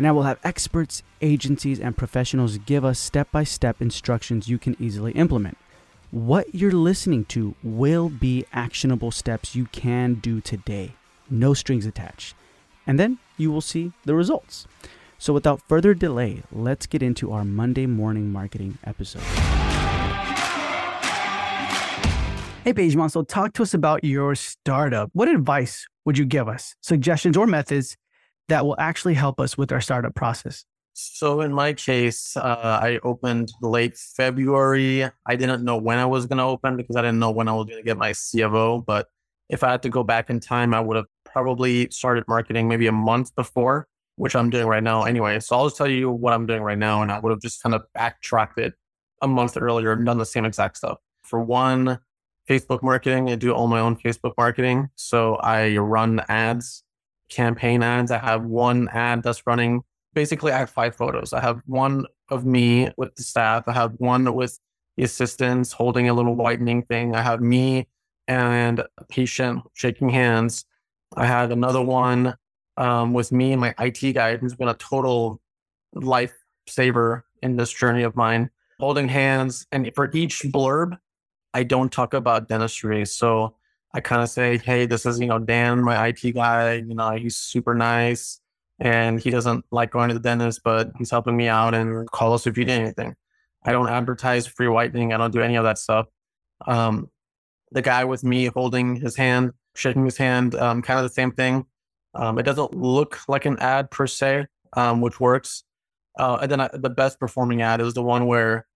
and I will have experts, agencies, and professionals give us step by step instructions you can easily implement. What you're listening to will be actionable steps you can do today, no strings attached. And then you will see the results. So, without further delay, let's get into our Monday morning marketing episode. Hey, Pejman, so talk to us about your startup. What advice would you give us? Suggestions or methods that will actually help us with our startup process? So in my case, uh, I opened late February. I didn't know when I was going to open because I didn't know when I was going to get my CFO. But if I had to go back in time, I would have probably started marketing maybe a month before, which I'm doing right now anyway. So I'll just tell you what I'm doing right now. And I would have just kind of backtracked it a month earlier and done the same exact stuff. For one, Facebook marketing, I do all my own Facebook marketing. So I run ads campaign ads. I have one ad that's running. Basically, I have five photos. I have one of me with the staff. I have one with the assistants holding a little whitening thing. I have me and a patient shaking hands. I had another one um, with me and my IT guy who's been a total lifesaver in this journey of mine, holding hands. And for each blurb, I don't talk about dentistry. So I kind of say, hey, this is, you know, Dan, my IT guy. You know, he's super nice and he doesn't like going to the dentist, but he's helping me out and call us if you need anything. I don't advertise free whitening. I don't do any of that stuff. Um, the guy with me holding his hand, shaking his hand, um, kind of the same thing. Um, it doesn't look like an ad per se, um, which works. Uh, and then I, the best performing ad is the one where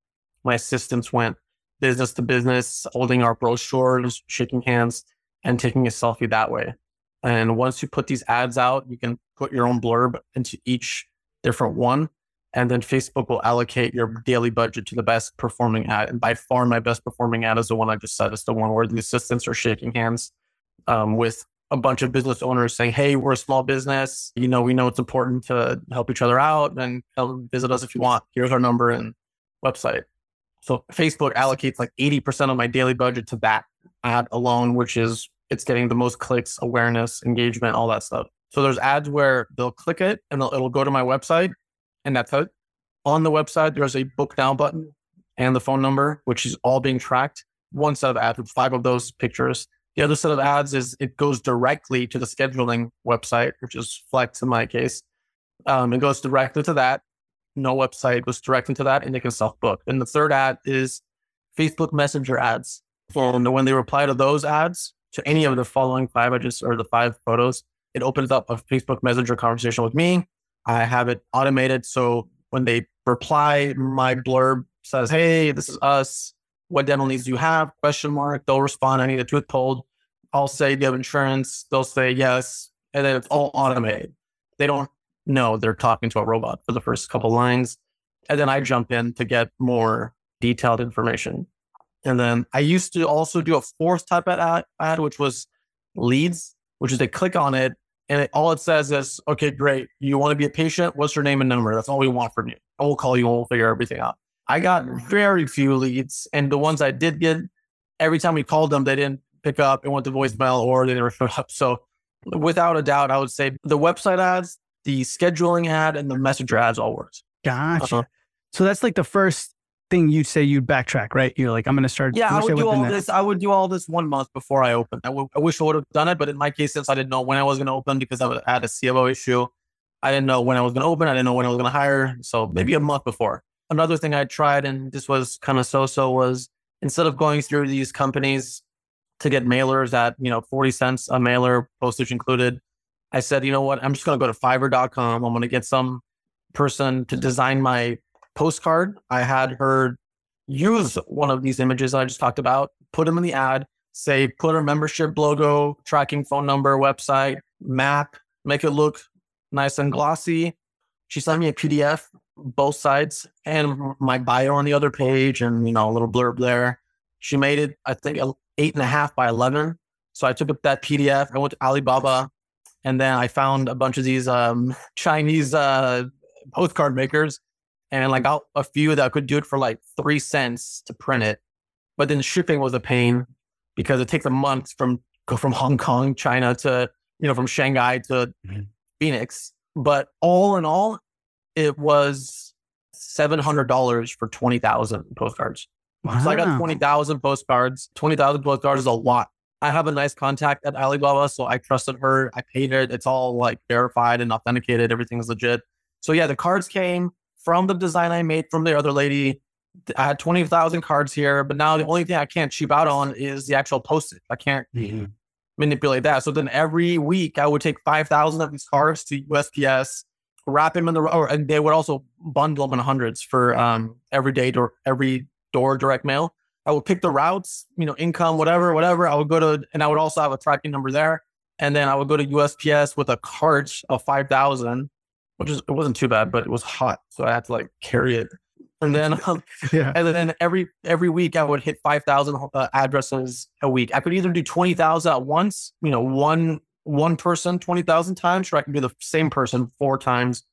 my assistants went, business to business, holding our brochures, shaking hands, and taking a selfie that way. And once you put these ads out, you can put your own blurb into each different one. And then Facebook will allocate your daily budget to the best performing ad. And by far, my best performing ad is the one I just said. It's the one where the assistants are shaking hands um, with a bunch of business owners saying, Hey, we're a small business. You know, we know it's important to help each other out and visit us if you want. Here's our number and website. So Facebook allocates like 80% of my daily budget to that ad alone, which is it's getting the most clicks, awareness, engagement, all that stuff. So there's ads where they'll click it and it'll, it'll go to my website and that's it. On the website, there's a book now button and the phone number, which is all being tracked. One set of ads with five of those pictures. The other set of ads is it goes directly to the scheduling website, which is Flex in my case. Um, it goes directly to that no website goes direct into that and they can self book. And the third ad is Facebook Messenger ads. And when they reply to those ads, to any of the following five images or the five photos, it opens up a Facebook Messenger conversation with me. I have it automated. So when they reply, my blurb says, Hey, this is us. What dental needs do you have? Question mark. They'll respond, I need a tooth pulled. I'll say, Do you have insurance? They'll say yes. And then it's all automated. They don't no, they're talking to a robot for the first couple lines. And then I jump in to get more detailed information. And then I used to also do a fourth type of ad, ad which was leads, which is they click on it and it, all it says is, okay, great. You want to be a patient? What's your name and number? That's all we want from you. We'll call you and we'll figure everything out. I got very few leads. And the ones I did get, every time we called them, they didn't pick up and went to voicemail or they never showed up. So without a doubt, I would say the website ads, the scheduling ad and the messenger ads all works. Gotcha. Uh-huh. So that's like the first thing you'd say you'd backtrack, right? You're like, I'm going to start. Yeah, I would do all that. this. I would do all this one month before I open. I, w- I wish I would have done it, but in my case, since I didn't know when I was going to open because I had a CFO issue, I didn't know when I was going to open. I didn't know when I was going to hire. So maybe a month before. Another thing I tried, and this was kind of so-so, was instead of going through these companies to get mailers at you know 40 cents a mailer, postage included, I said, you know what? I'm just going to go to fiverr.com. I'm going to get some person to design my postcard. I had her use one of these images I just talked about, put them in the ad, say, put a membership logo, tracking phone number, website, map, make it look nice and glossy. She sent me a PDF both sides and my bio on the other page and, you know, a little blurb there. She made it, I think, eight and a half by 11. So I took up that PDF. I went to Alibaba and then I found a bunch of these um, Chinese uh, postcard makers and like got a few that could do it for like three cents to print it. But then shipping was a pain because it takes a month from go from Hong Kong, China to, you know, from Shanghai to mm-hmm. Phoenix. But all in all, it was seven hundred dollars for twenty thousand postcards. Wow. So I got twenty thousand postcards. Twenty thousand postcards is a lot. I have a nice contact at Alibaba, so I trusted her. I paid it. It's all like verified and authenticated. Everything's legit. So yeah, the cards came from the design I made from the other lady. I had 20,000 cards here, but now the only thing I can't cheap out on is the actual postage. I can't mm-hmm. manipulate that. So then every week I would take 5,000 of these cards to USPS, wrap them in the, or, and they would also bundle them in hundreds for um, every day door, every door direct mail. I would pick the routes, you know, income, whatever, whatever. I would go to, and I would also have a tracking number there. And then I would go to USPS with a cart of 5,000, which is, it wasn't too bad, but it was hot. So I had to like carry it. And then, um, yeah. and then every, every week I would hit 5,000 uh, addresses a week. I could either do 20,000 at once, you know, one, one person 20,000 times, or I can do the same person four times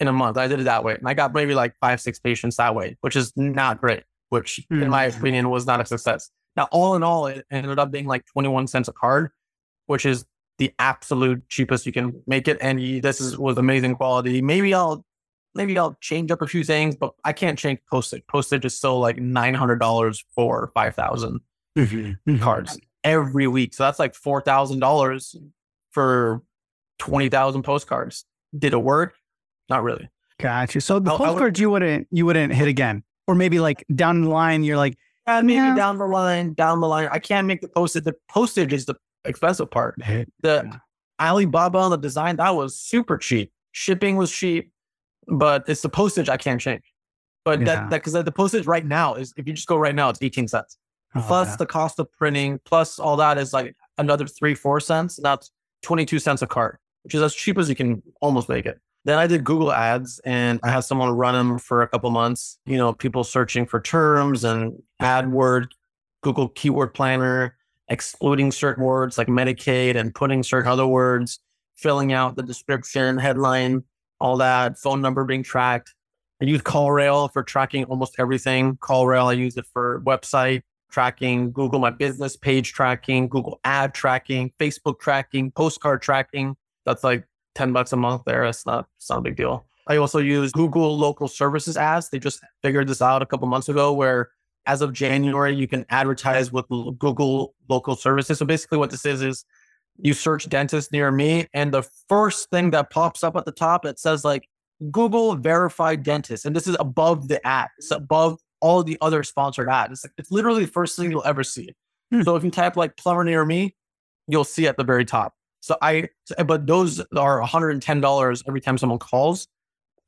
in a month. I did it that way. And I got maybe like five, six patients that way, which is not great which in my hmm. opinion was not a success. Now, all in all, it ended up being like 21 cents a card, which is the absolute cheapest you can make it. And this is was amazing quality. Maybe I'll maybe I'll change up a few things, but I can't change postage. Postage is still like nine hundred dollars for five thousand mm-hmm. cards every week. So that's like four thousand dollars for twenty thousand postcards. Did it work? Not really. Gotcha. So the postcards would, you wouldn't you wouldn't hit again or maybe like down the line you're like yeah, maybe yeah. down the line down the line i can't make the postage. The postage is the expensive part. The yeah. alibaba on the design that was super cheap. Shipping was cheap but it's the postage i can't change. But yeah. that because the postage right now is if you just go right now it's 18 cents. Oh, plus the cost of printing plus all that is like another three four cents that's 22 cents a cart which is as cheap as you can almost make it then I did Google ads and I had someone run them for a couple months. You know, people searching for terms and AdWord, Google Keyword Planner, excluding certain words like Medicaid and putting certain other words, filling out the description, headline, all that, phone number being tracked. I use CallRail for tracking almost everything. CallRail, I use it for website tracking, Google My Business page tracking, Google ad tracking, Facebook tracking, postcard tracking. That's like 10 bucks a month there. It's not, it's not a big deal. I also use Google local services ads. They just figured this out a couple months ago where as of January, you can advertise with Google local services. So basically what this is, is you search dentist near me and the first thing that pops up at the top, it says like Google verified dentist. And this is above the ad. It's above all the other sponsored ads. It's, like, it's literally the first thing you'll ever see. Hmm. So if you type like plumber near me, you'll see at the very top. So I, eh, but those are $110 every time someone calls.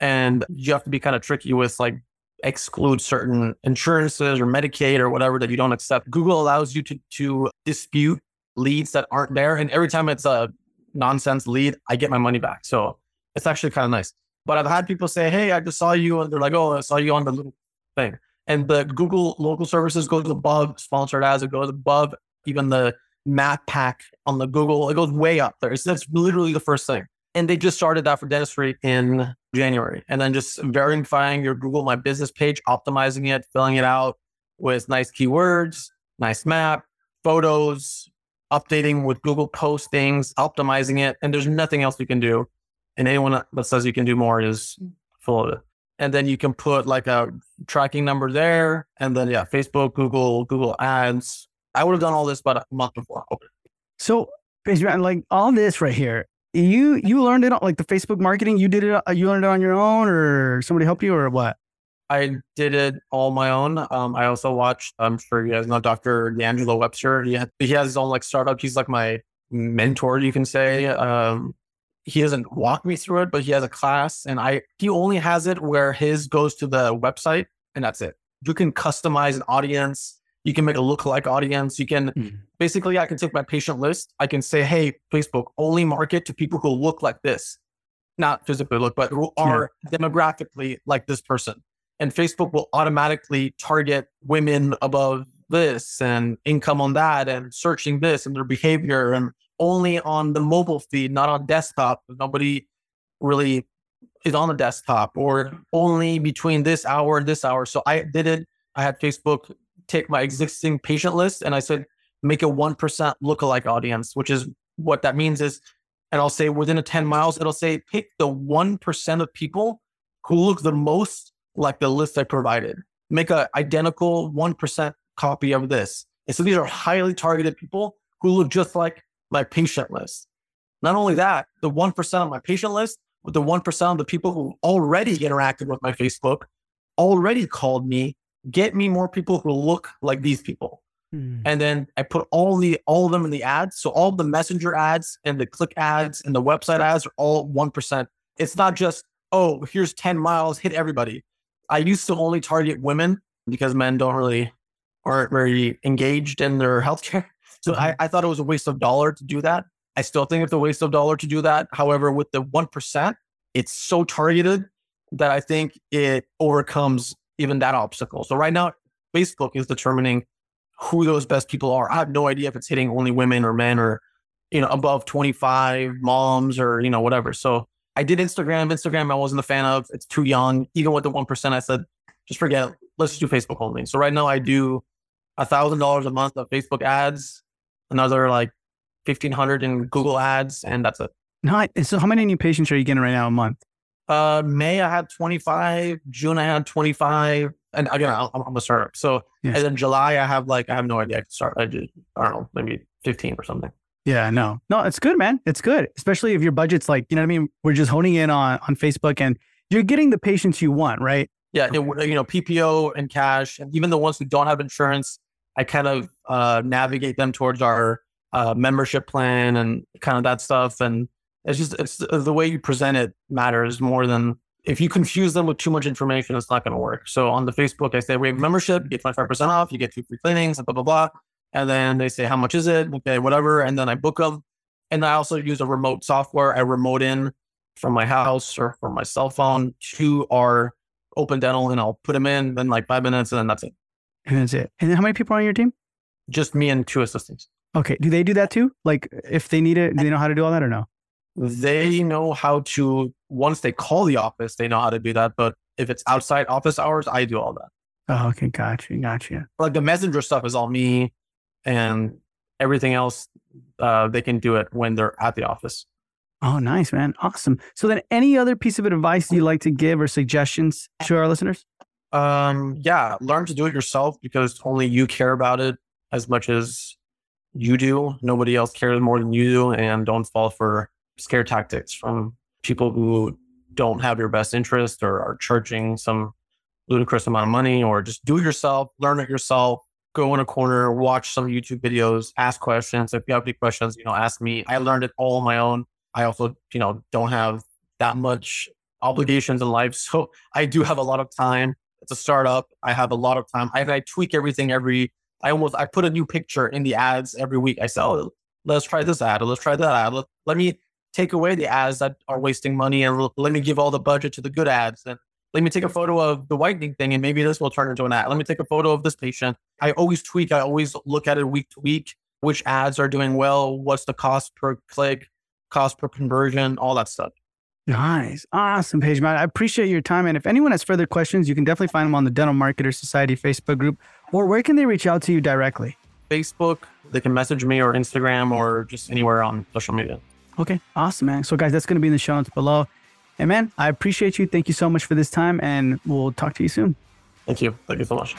And you have to be kind of tricky with like exclude certain insurances or Medicaid or whatever that you don't accept. Google allows you to, to dispute leads that aren't there. And every time it's a nonsense lead, I get my money back. So it's actually kind of nice. But I've had people say, Hey, I just saw you. And they're like, Oh, I saw you on the little thing. And the Google local services goes above sponsored ads. It goes above even the map pack on the Google. It goes way up there. It's, that's literally the first thing. And they just started that for dentistry in January. And then just verifying your Google My Business page, optimizing it, filling it out with nice keywords, nice map, photos, updating with Google postings, optimizing it. And there's nothing else you can do. And anyone that says you can do more is full of it. And then you can put like a tracking number there. And then, yeah, Facebook, Google, Google Ads, I would have done all this about a month before. So, like all this right here, you you learned it on like the Facebook marketing. You did it. Uh, you learned it on your own, or somebody helped you, or what? I did it all my own. Um, I also watched. I'm sure you guys know Dr. Deangelo Webster. He had, he has his own like startup. He's like my mentor, you can say. Um, he doesn't walk me through it, but he has a class, and I he only has it where his goes to the website, and that's it. You can customize an audience you can make a lookalike audience. You can mm. basically, I can take my patient list. I can say, hey, Facebook, only market to people who look like this. not physically look, but who are yeah. demographically like this person. And Facebook will automatically target women above this and income on that and searching this and their behavior and only on the mobile feed, not on desktop. Nobody really is on the desktop or only between this hour and this hour. So I did it. I had Facebook take my existing patient list and I said, make a 1% lookalike audience, which is what that means is, and I'll say within a 10 miles, it'll say pick the 1% of people who look the most like the list I provided. Make a identical 1% copy of this. And so these are highly targeted people who look just like my patient list. Not only that, the 1% of my patient list, with the 1% of the people who already interacted with my Facebook, already called me, get me more people who look like these people. Hmm. And then I put all the all of them in the ads. So all the messenger ads and the click ads and the website ads are all 1%. It's not just, oh, here's 10 miles, hit everybody. I used to only target women because men don't really aren't very engaged in their healthcare. So I, mm-hmm. I thought it was a waste of dollar to do that. I still think it's a waste of dollar to do that. However, with the 1%, it's so targeted that I think it overcomes even that obstacle. So right now, Facebook is determining who those best people are. I have no idea if it's hitting only women or men or, you know, above 25 moms or, you know, whatever. So I did Instagram. Instagram, I wasn't a fan of. It's too young. Even with the 1%, I said, just forget. Let's do Facebook only. So right now I do a thousand dollars a month of Facebook ads, another like fifteen hundred in Google ads, and that's it. No, so how many new patients are you getting right now a month? Uh, May I had twenty five, June I had twenty five, and again I'm, I'm a startup. So yes. and then July I have like I have no idea I can start. I just I don't know maybe fifteen or something. Yeah, no, no, it's good, man. It's good, especially if your budget's like you know what I mean. We're just honing in on on Facebook, and you're getting the patients you want, right? Yeah, it, you know PPO and cash, and even the ones who don't have insurance, I kind of uh, navigate them towards our uh, membership plan and kind of that stuff. And it's just it's uh, the way you present it matters more than if you confuse them with too much information, it's not going to work. So on the Facebook, I say we have membership, you get 25% off, you get two free cleanings, and blah, blah, blah. And then they say, how much is it? Okay, whatever. And then I book them. And I also use a remote software. I remote in from my house or from my cell phone to our open dental and I'll put them in, then like five minutes, and then that's it. And that's it. And how many people are on your team? Just me and two assistants. Okay. Do they do that too? Like if they need it, do they know how to do all that or no? They know how to, once they call the office, they know how to do that. But if it's outside office hours, I do all that. Oh, okay. Gotcha. Gotcha. Like the messenger stuff is all me and everything else, uh, they can do it when they're at the office. Oh, nice, man. Awesome. So then any other piece of advice you'd like to give or suggestions to our listeners? Um, yeah, learn to do it yourself because only you care about it as much as you do. Nobody else cares more than you do, and don't fall for scare tactics from people who don't have your best interest or are charging some ludicrous amount of money or just do it yourself, learn it yourself, go in a corner, watch some YouTube videos, ask questions. If you have any questions, you know, ask me. I learned it all on my own. I also, you know, don't have that much obligations in life. So I do have a lot of time it's a startup. I have a lot of time. I, I tweak everything every. I almost I put a new picture in the ads every week. I say, oh, let's try this ad. Let's try that ad. Let, let me take away the ads that are wasting money and let me give all the budget to the good ads. And let me take a photo of the whitening thing and maybe this will turn into an ad. Let me take a photo of this patient. I always tweak. I always look at it week to week. Which ads are doing well? What's the cost per click, cost per conversion, all that stuff. Nice. Awesome, Paige. Man. I appreciate your time. And if anyone has further questions, you can definitely find them on the Dental Marketer Society Facebook group. Or where can they reach out to you directly? Facebook. They can message me or Instagram or just anywhere on social media. Okay. Awesome, man. So, guys, that's going to be in the show notes below. And, man, I appreciate you. Thank you so much for this time. And we'll talk to you soon. Thank you. Thank you so much.